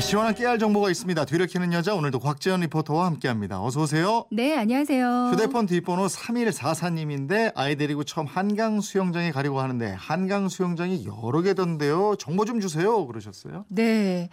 네, 시원한 깨알 정보가 있습니다. 뒤를 캐는 여자 오늘도 곽지연 리포터와 함께합니다. 어서 오세요. 네, 안녕하세요. 휴대폰 뒷번호 3144님인데 아이 데리고 처음 한강 수영장에 가려고 하는데 한강 수영장이 여러 개던데요. 정보 좀 주세요. 그러셨어요. 네.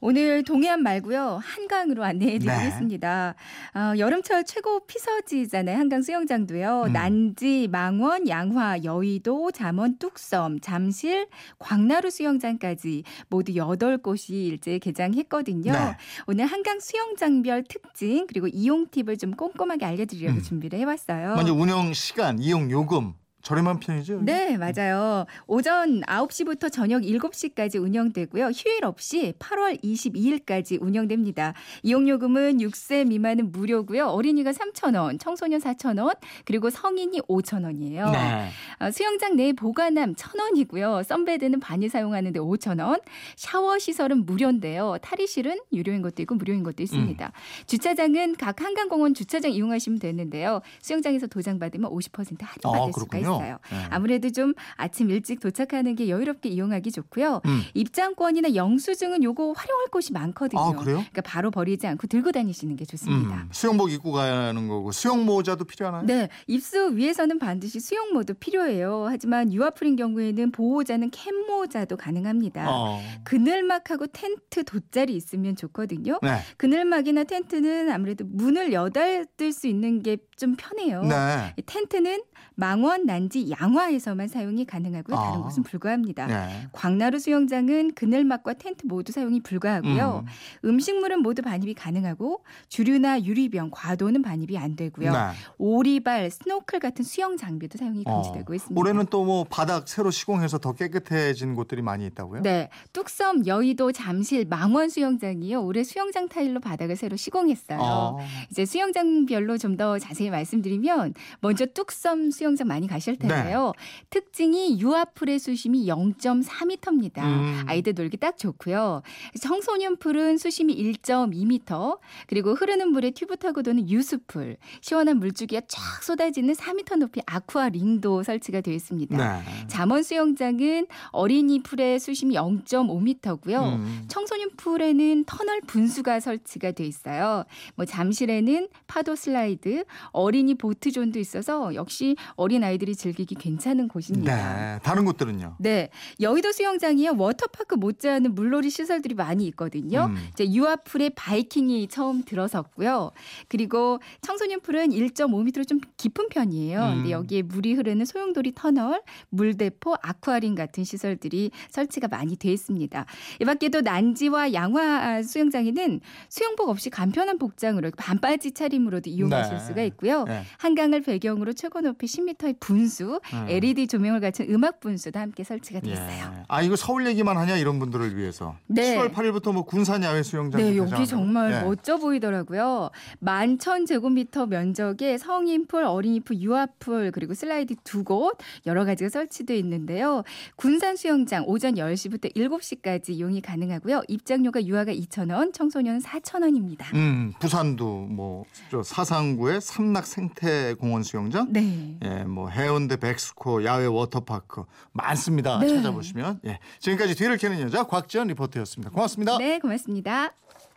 오늘 동해안 말고요. 한강으로 안내해 드리겠습니다. 네. 어, 여름철 최고 피서지잖아요. 한강 수영장도요. 음. 난지, 망원, 양화, 여의도, 잠원, 뚝섬, 잠실, 광나루 수영장까지 모두 8곳이 일제 개장 했거든요. 네. 오늘 한강 수영장별 특징 그리고 이용 팁을 좀 꼼꼼하게 알려드리려고 음. 준비를 해봤어요. 먼저 운영 시간, 이용 요금 저렴한 편이죠? 네, 맞아요. 오전 9시부터 저녁 7시까지 운영되고요. 휴일 없이 8월 22일까지 운영됩니다. 이용요금은 6세 미만은 무료고요. 어린이가 3,000원, 청소년 4,000원, 그리고 성인이 5,000원이에요. 네. 어, 수영장 내 보관함 1,000원이고요. 썬베드는 반이 사용하는데 5,000원. 샤워 시설은 무료인데요. 탈의실은 유료인 것도 있고 무료인 것도 있습니다. 음. 주차장은 각 한강공원 주차장 이용하시면 되는데요. 수영장에서 도장 받으면 50% 할인 받을 아, 수가 있어요. 있어요. 네. 아무래도 좀 아침 일찍 도착하는 게 여유롭게 이용하기 좋고요. 음. 입장권이나 영수증은 요거 활용할 곳이 많거든요. 아, 그래요? 그러니까 바로 버리지 않고 들고 다니시는 게 좋습니다. 음. 수영복 입고 가는 거고 수영 모자도 필요하나요? 네, 입수 위에서는 반드시 수영모도 필요해요. 하지만 유아풀인 경우에는 보호자는 캡 모자도 가능합니다. 어. 그늘막하고 텐트 돗자리 있으면 좋거든요. 네. 그늘막이나 텐트는 아무래도 문을 여닫을 수 있는 게 좀 편해요. 네. 텐트는 망원, 난 지, 양화에서만 사용이 가능하고요. 다른 아. 곳은 불가합니다. 네. 광나루 수영장은 그늘막과 텐트 모두 사용이 불가하고요. 음. 식물은 모두 반입이 가능하고 주류나 유리병, 과도는 반입이 안 되고요. 네. 오리발, 스노클 같은 수영 장비도 사용이 어. 금지되고 어. 있습니다. 올해는 또 뭐 바닥 새로 시공해서 더 깨끗해진 곳들이 많이 있다고요? 네. 뚝섬, 여의도, 잠실, 망원 수영장이요. 올해 수영장 타일로 바닥을 새로 시공했어요. 어. 이제 수영장별로 좀 더 자세히 말씀드리면 먼저 뚝섬 수영 수영장 많이 가실 네. 텐데요. 네. 특징이 유아풀의 수심이 0.4m입니다. 음. 아이들 놀기 딱 좋고요. 청소년 풀은 수심이 1.2m, 그리고 흐르는 물에 튜브 타고 도는 유수풀, 시원한 물줄기가 쫙 쏟아지는 4m 높이 아쿠아 링도 설치가 되어 있습니다. 네. 잠원 수영장은 어린이 풀의 수심이 0.5m고요. 음. 청소년 풀에는 터널 분수가 설치가 되어 있어요. 뭐 잠실에는 파도 슬라이드, 어린이 보트존도 있어서 역시 어린 아이들이 즐기기 괜찮은 곳입니다. 네. 다른 곳들은요? 네. 여의도 수영장이요. 워터파크 못지않은 물놀이 시설들이 많이 있거든요. 음. 이제 유아풀에 바이킹이 처음 들어섰고요. 그리고 청소년 풀은 1.5m로 좀 깊은 편이에요. 음. 근데 여기에 물이 흐르는 소용돌이 터널, 물대포, 아쿠아링 같은 시설들이 설치가 많이 돼 있습니다. 이 밖에도 난지와 양화 수영장에는 수영복 없이 간편한 복장으로 반바지 차림으로도 이용하실 네. 수가 있고요. 네. 한강을 배경으로 최고 높이 10m 10m의 분수, 음. LED 조명을 갖춘 음악 분수도 함께 설치가 돼 예. 있어요. 예. 아 이거 서울 얘기만 하냐 이런 분들을 위해서. 네. 10월 8일부터 뭐 군산 야외 수영장. 네, 여기 정말 예. 멋져 보이더라고요. 만천 제곱미터 면적의 성인풀, 어린이풀, 유아풀 그리고 슬라이드 두 곳 여러 가지가 설치되어 있는데요. 군산 수영장 오전 10시부터 7시까지 이용이 가능하고요. 입장료가 유아가 2,000원, 청소년은 4,000원입니다. 음, 부산도 뭐저 사상구의 삼락 생태공원 수영장. 네. 예. 뭐 해운대 백스코 야외 워터파크 많습니다. 네. 찾아보시면 예. 지금까지 뒤를 캐는 여자 곽지연 리포터였습니다. 고맙습니다. 네, 고맙습니다.